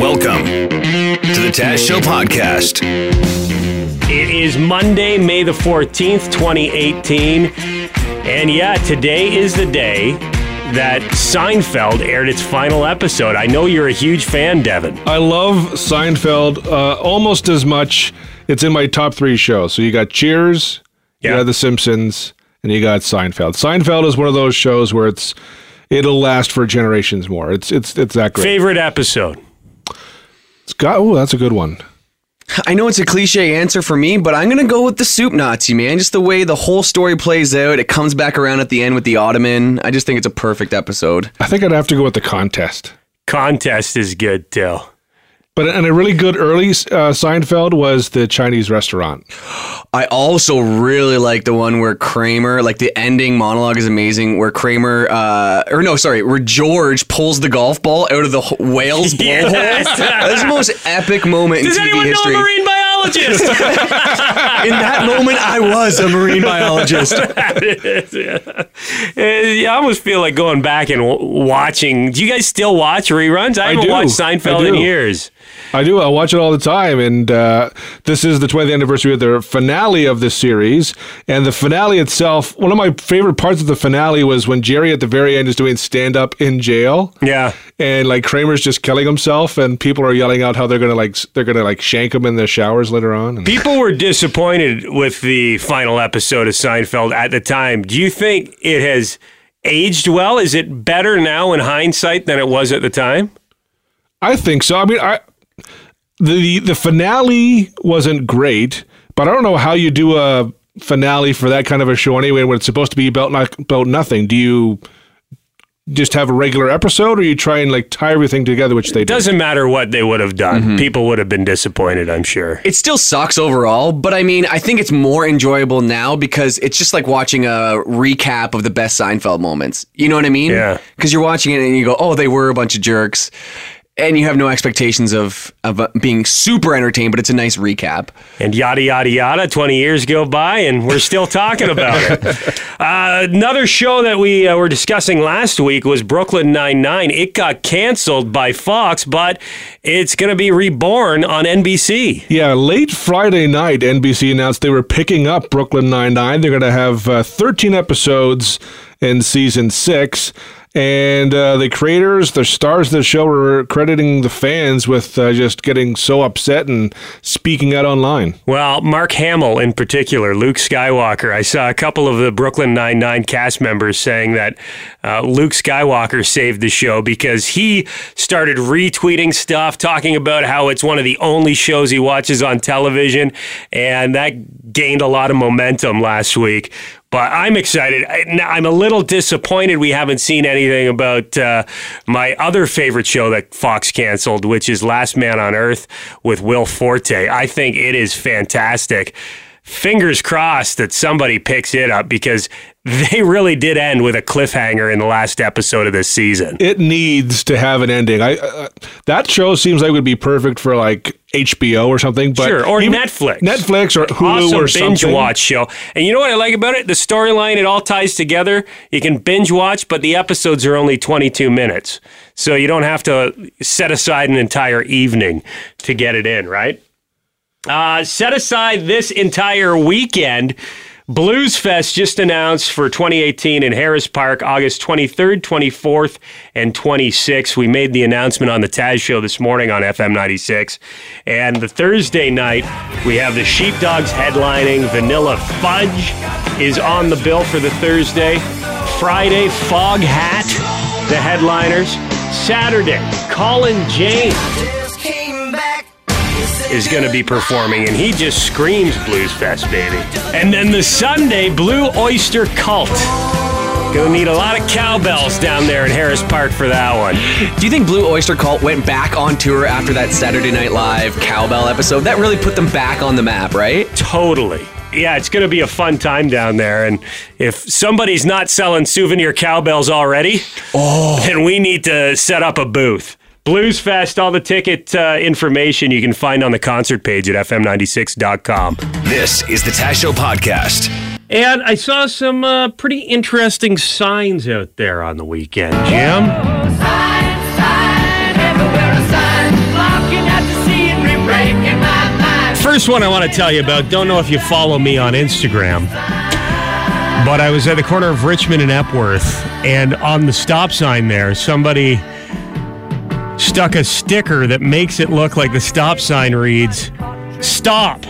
Welcome to the Taz Show podcast. It is Monday, May the 14th, 2018. And yeah, today is the day that Seinfeld aired its final episode. I know you're a huge fan, Devin. I love Seinfeld uh, almost as much. It's in my top three shows. So you got Cheers, Yeah. you got The Simpsons, and you got Seinfeld. Seinfeld is one of those shows where it's it'll last for generations more. It's it's it's that great. Favorite episode? It's got oh, that's a good one. I know it's a cliche answer for me, but I'm gonna go with the soup Nazi, man. Just the way the whole story plays out, it comes back around at the end with the Ottoman. I just think it's a perfect episode. I think I'd have to go with the contest. Contest is good too. But and a really good early uh, Seinfeld was the Chinese restaurant. I also really like the one where Kramer, like the ending monologue is amazing, where Kramer, uh, or no, sorry, where George pulls the golf ball out of the whale's blowhole. Yes. That's the most epic moment in Does TV anyone history. Know a marine biologist? in that moment, I was a marine biologist. Uh, I almost feel like going back and w- watching. Do you guys still watch reruns? I I haven't do. watched Seinfeld in do. years. I do. I watch it all the time, and uh, this is the 20th anniversary of the finale of this series. And the finale itself, one of my favorite parts of the finale was when Jerry at the very end is doing stand up in jail, Yeah. and like Kramer's just killing himself, and people are yelling out how they're gonna like they're gonna like shank him in the showers later on. And People were disappointed with the final episode of Seinfeld at the time. Do you think it has aged well? Is it better now in hindsight than it was at the time? I think so. I mean, I the the finale wasn't great, but I don't know how you do a finale for that kind of a show anyway when it's supposed to be about about nothing. Do you just have a regular episode, or you try and like tie everything together, which they do? Doesn't matter what they would have done. Mm-hmm. People would have been disappointed, I'm sure. It still sucks overall, but I mean, I think it's more enjoyable now because it's just like watching a recap of the best Seinfeld moments. You know what I mean? Yeah. Because you're watching it and you go, "Oh, they were a bunch of jerks," and you have no expectations of of uh, being super entertained, but it's a nice recap. And yada, yada, yada. 20 years go by and we're still talking about it. Uh, another show that we uh, were discussing last week was Brooklyn Nine-Nine. It got canceled by Fox, but it's going to be reborn on NBC. Yeah, late Friday night, NBC announced they were picking up Brooklyn Nine Nine. They're going to have uh, 13 episodes in season six. And uh, the creators, the stars of the show, were crediting the fans with uh, just getting so upset and speaking out online. Well, Mark Hamill in particular, Luke Skywalker. I saw a couple of the Brooklyn Nine-Nine cast members saying that uh, Luke Skywalker saved the show because he started retweeting stuff, talking about how it's one of the only shows he watches on television, and that gained a lot of momentum last week. But I'm excited. I- I'm a little disappointed we haven't seen anything about uh, my other favorite show that Fox canceled, which is Last Man on Earth with Will Forte. I think it is fantastic. Fingers crossed that somebody picks it up because they really did end with a cliffhanger in the last episode of this season. It needs to have an ending. I uh, that show seems like it would be perfect for like HBO or something. But Sure, or even- Netflix. Netflix or Hulu awesome or binge something. watch show. And you know what I like about it? The storyline, it all ties together. You can binge watch, but the episodes are only 22 minutes. So you don't have to set aside an entire evening to get it in, right? Uh, set aside this entire weekend. Blues Fest just announced for 2018 in Harris Park, August 23rd, 24th, and 26th. We made the announcement on the Taz show this morning on FM 96. And the Thursday night, we have the Sheepdogs headlining. Vanilla Fudge is on the bill for the Thursday. Friday, Foghat, the headliners. Saturday, Colin James is going to be performing, and he just screams Blues Fest, baby. And then the Sunday, Blue Oyster Cult. Gonna need a lot of cowbells down there in Harris Park for that one. Do you think Blue Oyster Cult went back on tour after that Saturday Night Live cowbell episode? That really put them back on the map, right? Totally. Yeah, it's going to be a fun time down there. And if somebody's not selling souvenir cowbells already, oh. then we need to set up a booth. Blues Fest, all the ticket uh, information you can find on the concert page at fm96.com. This is the Taz Show Podcast. And I saw some uh, pretty interesting signs out there on the weekend, Jim. First one I want to tell you about, don't know if you follow me on Instagram, but I was at the corner of Richmond and Epworth, and on the stop sign there, somebody stuck a sticker that makes it look like the stop sign reads, Stop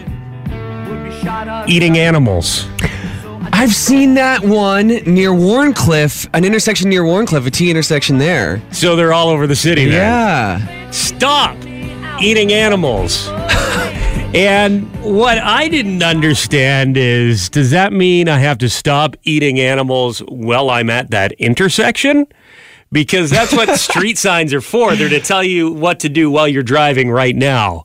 eating animals. I've seen that one near Wharncliffe, an intersection near Wharncliffe, a T intersection there. So they're all over the city then. Yeah. Stop eating animals. and what I didn't understand is does that mean I have to stop eating animals while I'm at that intersection? Because that's what street signs are for. They're to tell you what to do while you're driving right now.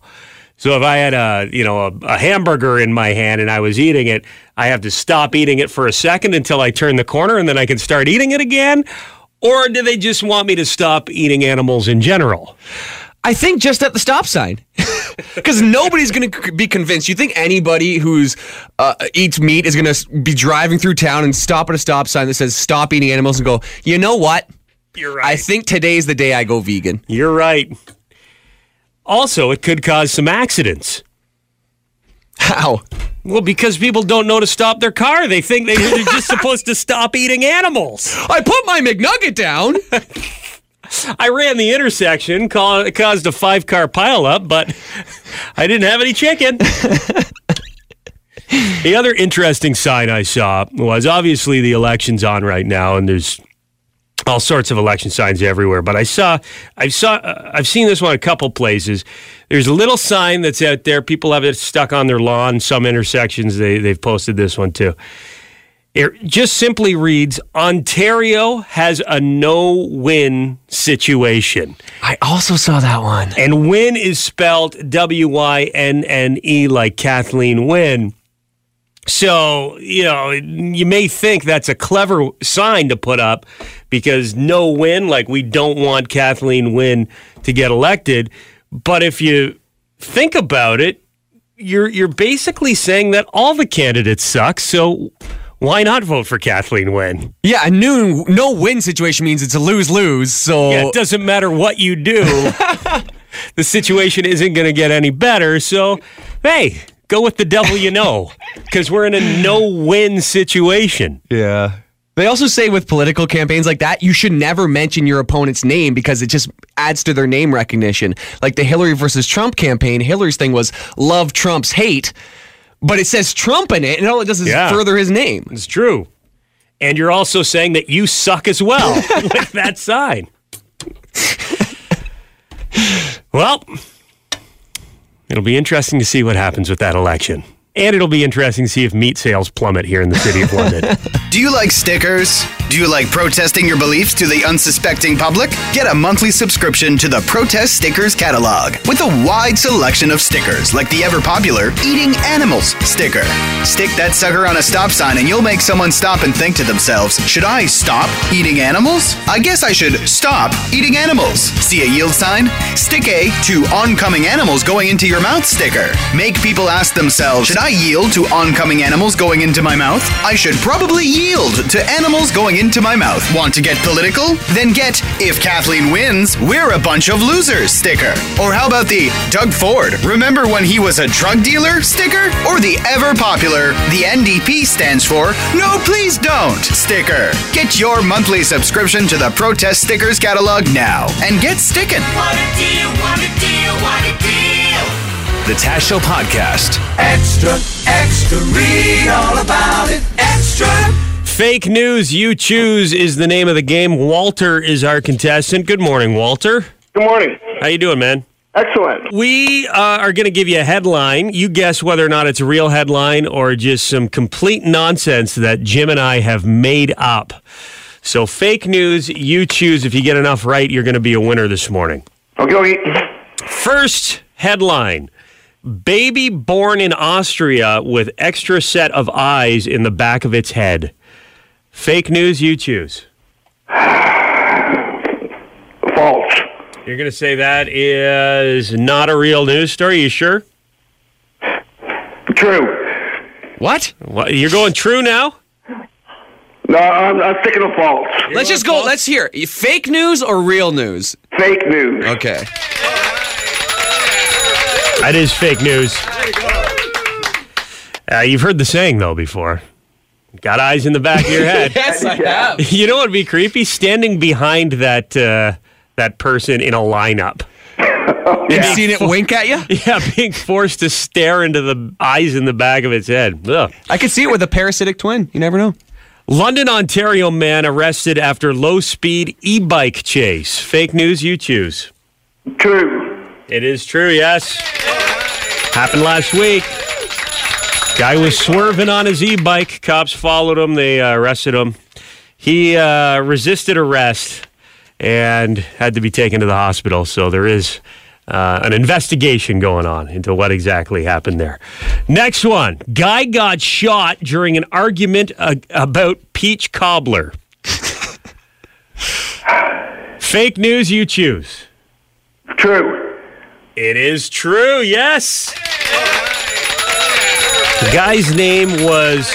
So if I had a you know a, a, hamburger in my hand and I was eating it, I have to stop eating it for a second until I turn the corner and then I can start eating it again. Or do they just want me to stop eating animals in general? I think just at the stop sign. Because nobody's going to be convinced. You think anybody who's uh, eats meat is going to be driving through town and stop at a stop sign that says "Stop eating animals" and go, "You know what? You're right. I think today's the day I go vegan." You're right. Also, it could cause some accidents. How? Well, because people don't know to stop their car. They think they're just supposed to stop eating animals. I put my McNugget down. I ran the intersection, caused a five car pileup, but I didn't have any chicken. the other interesting sign I saw was obviously the election's on right now, and there's all sorts of election signs everywhere. But I saw, I saw, uh, I've seen this one a couple places. There's a little sign that's out there. People have it stuck on their lawn. Some intersections they they've posted this one too. It just simply reads Ontario has a no win situation. I also saw that one. And win is spelled W Y N N E like Kathleen Wynne. So, you know, you may think that's a clever sign to put up because no win, like we don't want Kathleen Wynne to get elected. But if you think about it, you're you're basically saying that all the candidates suck. So why not vote for Kathleen Wynne? Yeah, a new no win situation means it's a lose lose. So yeah, it doesn't matter what you do. the situation isn't going to get any better. So, hey, go with the devil you know, because we're in a no-win situation. Yeah. They also say with political campaigns like that, you should never mention your opponent's name because it just adds to their name recognition. Like the Hillary versus Trump campaign, Hillary's thing was love Trump's hate, but it says Trump in it, and all it does is yeah, further his name. It's true. And you're also saying that you suck as well with that sign. well, it'll be interesting to see what happens with that election. And it'll be interesting to see if meat sales plummet here in the city of London. Do you like stickers? Do you like protesting your beliefs to the unsuspecting public? Get a monthly subscription to the Protest Stickers catalog with a wide selection of stickers like the ever popular Eating Animals sticker. Stick that sucker on a stop sign and you'll make someone stop and think to themselves, should I stop eating animals? I guess I should stop eating animals. See a yield sign? Stick a to oncoming animals going into your mouth sticker. Make people ask themselves, should I yield to oncoming animals going into my mouth? I should probably yield to animals going into my mouth. Want to get political? Then get If Kathleen wins, we're a bunch of losers sticker. Or how about the Doug Ford, remember when he was a drug dealer sticker? Or the ever popular The NDP stands for No Please Don't sticker. Get your monthly subscription to the Protest Stickers catalog now and get sticking. What a deal, what a deal, what a deal. The Taz Show Podcast. Extra, extra, read all about it. Extra. Fake news you choose is the name of the game. Walter is our contestant. Good morning, Walter. Good morning. How you doing, man? Excellent. We uh, are going to give you a headline. You guess whether or not it's a real headline or just some complete nonsense that Jim and I have made up. So, fake news you choose. If you get enough right, you're going to be a winner this morning. Okay. okay. First headline Baby born in Austria with extra set of eyes in the back of its head. Fake news, you choose. False. You're going to say that is not a real news story. You sure? True. What? what? You're going true now? No, I'm, I'm sticking to false. You're let's just go. False? Let's hear fake news or real news. Fake news. Okay. That is fake news. Uh, you've heard the saying though before. Got eyes in the back of your head. Yes, I have. you know what would be creepy? Standing behind that uh, that person in a lineup. And seen it wink at you? Yeah, being forced to stare into the eyes in the back of its head. Ugh. I could see it with a parasitic twin. You never know. London, Ontario man arrested after low speed e bike chase. Fake news, you choose. True. It is true, yes. Happened last week. Guy was swerving on his e bike. Cops followed him. They uh, arrested him. He uh, resisted arrest and had to be taken to the hospital. So there is uh, an investigation going on into what exactly happened there. Next one Guy got shot during an argument uh, about peach cobbler. Fake news, you choose. True. It is true, yes. The guy's name was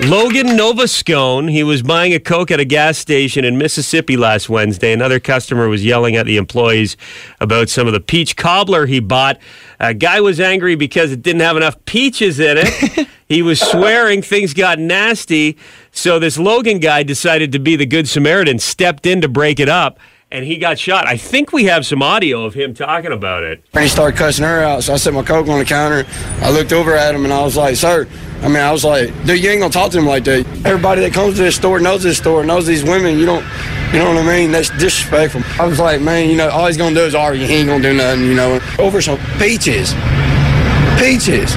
Logan Novascone. He was buying a Coke at a gas station in Mississippi last Wednesday. Another customer was yelling at the employees about some of the peach cobbler he bought. A guy was angry because it didn't have enough peaches in it. he was swearing things got nasty. So this Logan guy decided to be the good Samaritan, stepped in to break it up, and he got shot. I think we have some audio of him talking about it. And he started cussing her out. So I set my Coke on the counter. I looked over at him and I was like, sir, I mean, I was like, dude, you ain't gonna talk to him like that. Everybody that comes to this store knows this store, knows these women. You don't, you know what I mean? That's disrespectful. I was like, man, you know, all he's gonna do is argue. He ain't gonna do nothing, you know, over some peaches. Peaches.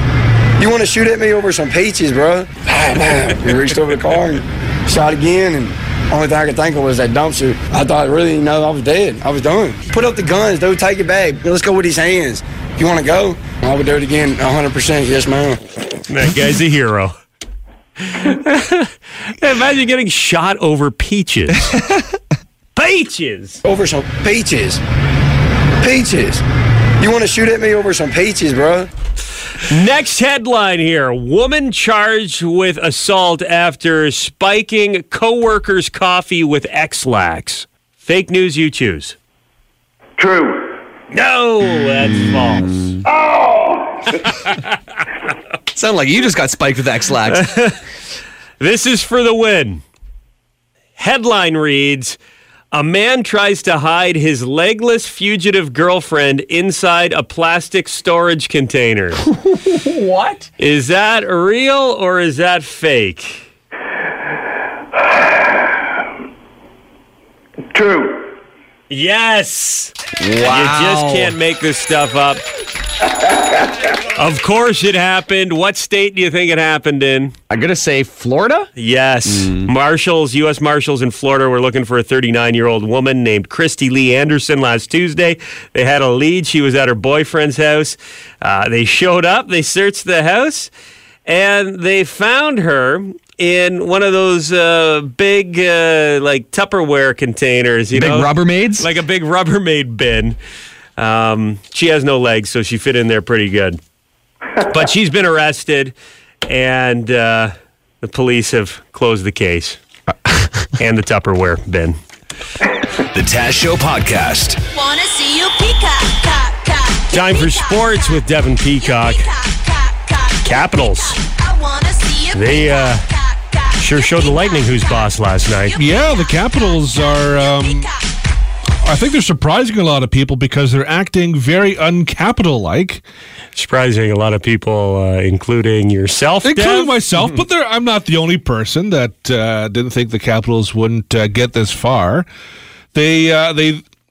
You wanna shoot at me over some peaches, bro? He reached over the car and shot again and only thing I could think of was that dumpster. I thought really, you know, I was dead. I was done. Put up the guns, dude. Take it back. Let's go with these hands. You want to go? I would do it again, 100%. Yes, ma'am. That guy's a hero. Imagine getting shot over peaches. peaches. Over some peaches. Peaches. You want to shoot at me over some peaches, bro? Next headline here: Woman charged with assault after spiking coworker's coffee with Ex-Lax. Fake news, you choose. True. No, that's false. Oh! Sound like you just got spiked with Ex-Lax. This is for the win. Headline reads A man tries to hide his legless fugitive girlfriend inside a plastic storage container. what? is that real or is that fake? True. Yes. Wow. You just can't make this stuff up. of course it happened. What state do you think it happened in? I'm gonna say Florida. Yes. Marshals, U.S. Marshals in Florida were looking for a 39 year old woman named Christy Lee Anderson last Tuesday. They had a lead. She was at her boyfriend's house. Uh, they showed up, they searched the house, and they found her in one of those uh, big, uh, like Tupperware containers, you Big know? Rubbermaids? Like a big Rubbermaid bin. Um, she has no legs, so she fit in there pretty good. But she's been arrested, and uh, the police have closed the case and the Tupperware bin. The Taz Show Podcast. Wanna see you peacock, cock, cock. Time for Peacock, sports cock, with Devin Peacock. peacock, cock, cock. Capitals. I wanna see you They, uh, peacock, cock, cock. Sure showed the Lightning who's boss last night. Yeah, the Capitals are. Um, I think they're surprising a lot of people because they're acting very uncapital like, Surprising a lot of people, uh, including yourself, including Dev. myself. But I'm not the only person that uh, didn't think the Capitals wouldn't uh, get this far. They uh, they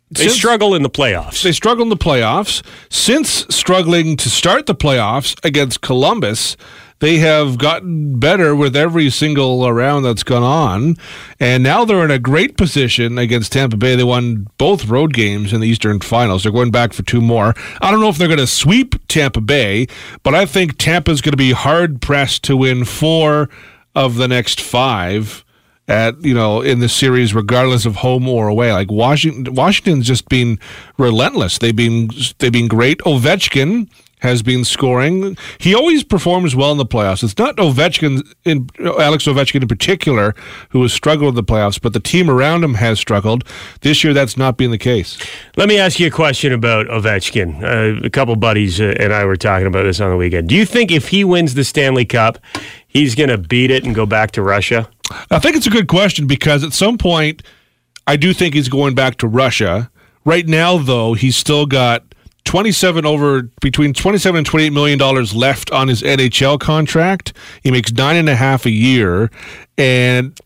They since- struggle in the playoffs. They struggle in the playoffs. Since struggling to start the playoffs against Columbus, they have gotten better with every single round that's gone on. And now they're in a great position against Tampa Bay. They won both road games in the Eastern Finals. They're going back for two more. I don't know if they're going to sweep Tampa Bay, but I think Tampa's going to be hard pressed to win four of the next five at you know in the series regardless of home or away like washington washington's just been relentless they've been they've been great ovechkin has been scoring. He always performs well in the playoffs. It's not Ovechkin, in Alex Ovechkin in particular, who has struggled in the playoffs, but the team around him has struggled. This year, that's not been the case. Let me ask you a question about Ovechkin. Uh, a couple buddies uh, and I were talking about this on the weekend. Do you think if he wins the Stanley Cup, he's going to beat it and go back to Russia? I think it's a good question because at some point, I do think he's going back to Russia. Right now, though, he's still got 27 over between 27 and 28 million dollars left on his NHL contract. He makes nine and a half a year, and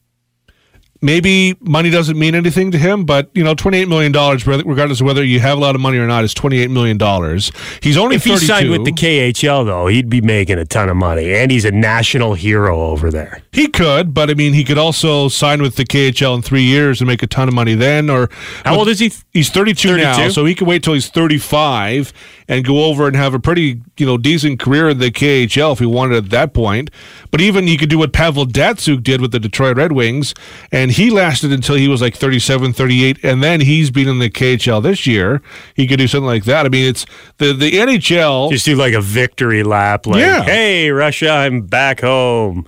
maybe money doesn't mean anything to him, but you know, 28 million dollars, regardless of whether you have a lot of money or not, is 28 million dollars. He's only If he signed with the KHL, though, he'd be making a ton of money, and he's a national hero over there. He could, but I mean, he could also sign with the KHL in three years and make a ton of money then. Or How old is he? He's 32, now, so he can wait till he's 35 and go over and have a pretty, you know, decent career in the KHL if he wanted at that point. But even he could do what Pavel Datsyuk did with the Detroit Red Wings, and he lasted until he was like 37, 38, and then he's been in the KHL this year. He could do something like that. I mean, it's the the NHL. Just do like a victory lap, like, Yeah. "Hey, Russia, I'm back home."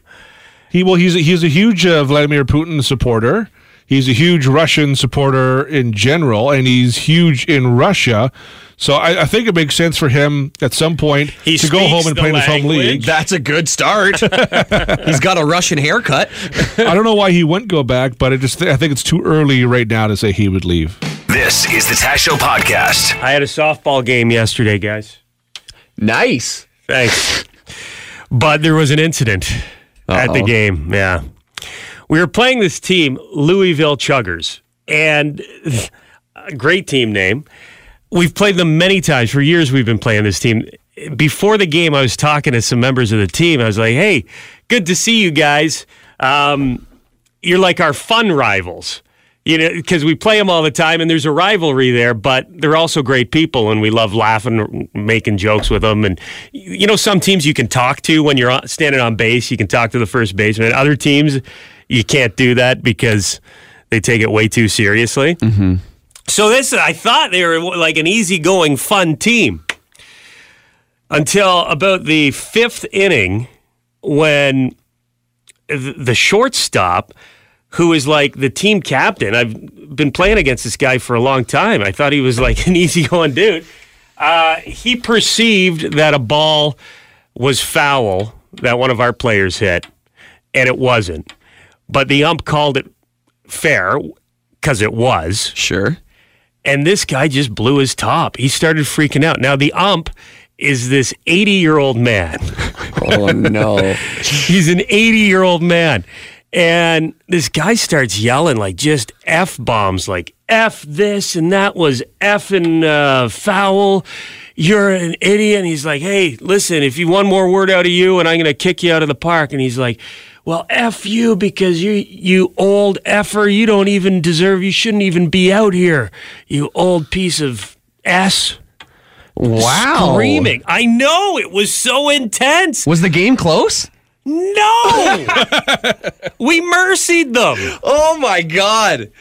He well, he's a, he's a huge uh, Vladimir Putin supporter. He's a huge Russian supporter in general, and he's huge in Russia. So I, I think it makes sense for him at some point He to go home and play in his home league. That's a good start. He's got a Russian haircut. I don't know why he wouldn't go back, but I just I think it's too early right now to say he would leave. This is the Taz Show podcast. I had a softball game yesterday, guys. Nice. Thanks. But there was an incident at the game. Yeah. We were playing this team, Louisville Chuggers, and great team name. We've played them many times. For years, we've been playing this team. Before the game, I was talking to some members of the team. I was like, hey, good to see you guys. Um, you're like our fun rivals. You know, because we play them all the time, and there's a rivalry there. But they're also great people, and we love laughing, making jokes with them. And you know, some teams you can talk to when you're standing on base. You can talk to the first baseman. Other teams, you can't do that because they take it way too seriously. So this, I thought they were like an easygoing, fun team until about the fifth inning when the shortstop, who is like the team captain, I've been playing against this guy for a long time. I thought he was like an easygoing dude. Uh, he perceived that a ball was foul that one of our players hit, and it wasn't. But the ump called it fair because it was. Sure. And this guy just blew his top. He started freaking out. Now, the ump is this 80 year old man. Oh no. He's an 80 year old man. And this guy starts yelling like just F bombs, like F this and that was effing uh, foul. You're an idiot. And he's like, hey, listen, if you one more word out of you and I'm going to kick you out of the park. And he's like, well, F you because you, you old effer. You don't even deserve, you shouldn't even be out here, you old piece of S. Wow. Screaming. I know. It was so intense. Was the game close? No! we mercied them. Oh my god.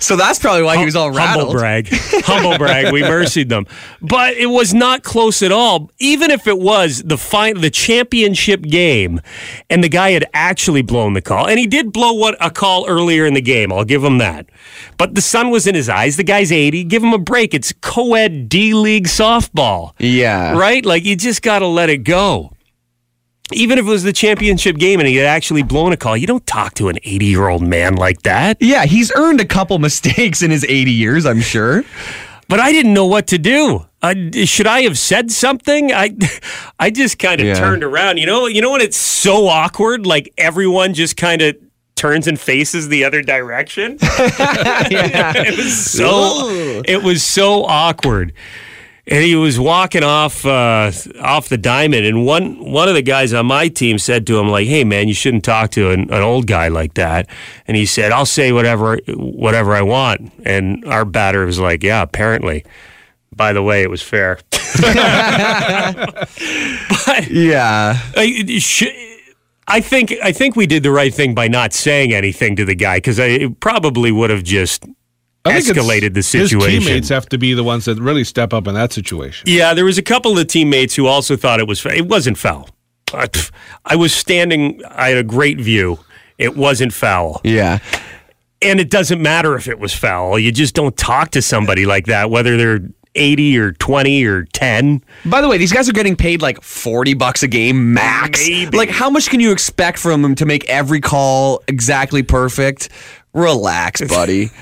So that's probably why he was all rattled. Humble brag. Humble brag. We mercied them. But it was not close at all. Even if it was the fine, the championship game, and the guy had actually blown the call. And he did blow what a call earlier in the game. I'll give him that. But the sun was in his eyes. The guy's 80. Give him a break. It's co ed D League softball. Yeah. Right? Like you just gotta let it go. Even if it was the championship game and he had actually blown a call, you don't talk to an 80 year old man like that. Yeah, he's earned a couple mistakes in his 80 years, I'm sure. But I didn't know what to do. Uh, should I have said something? I, I just kind of Yeah. turned around. You know, you know when it's so awkward, like everyone just kind of turns and faces the other direction. it was so, it was so awkward. And he was walking off uh, off the diamond, and one one of the guys on my team said to him, like, "Hey, man, you shouldn't talk to an, an old guy like that." And he said, "I'll say whatever whatever I want." And our batter was like, "Yeah, apparently." By the way, it was fair. but Yeah. I, sh- I think I think we did the right thing by not saying anything to the guy because I probably would have just I think it's- escalated the situation. His situation. teammates have to be the ones that really step up in that situation. Yeah, there was a couple of teammates who also thought it was. It wasn't foul. I, I was standing. I had a great view. It wasn't foul, Yeah. and it doesn't matter if it was foul. You just don't talk to somebody like that, whether they're eighty or twenty or ten. By the way, these guys are getting paid like 40 bucks a game max. Maybe. Like, how much can you expect from them to make every call exactly perfect? Relax, buddy.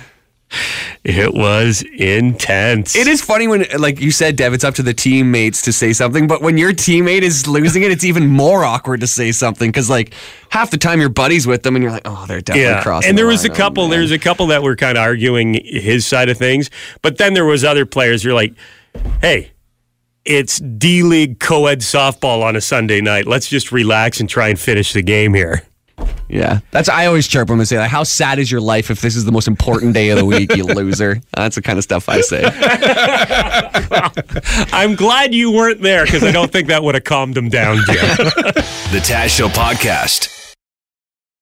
It was intense. It is funny when, like you said, Dev, it's up to the teammates to say something, but when your teammate is losing it, it's even more awkward to say something because, like, half the time you're buddies with them and you're like, oh, they're definitely Yeah, crossing. and there the was a line. Oh, couple. man. There's a couple that were kind of arguing his side of things, but then there was other players. You're like, hey, it's D League co-ed softball on a Sunday night. Let's just relax and try and finish the game here. Yeah, that's I always chirp when they say, like, "How sad is your life if this is the most important day of the week, you loser?" That's the kind of stuff I say. I'm glad you weren't there because I don't think that would have calmed him down, Jim. The Taz Show Podcast.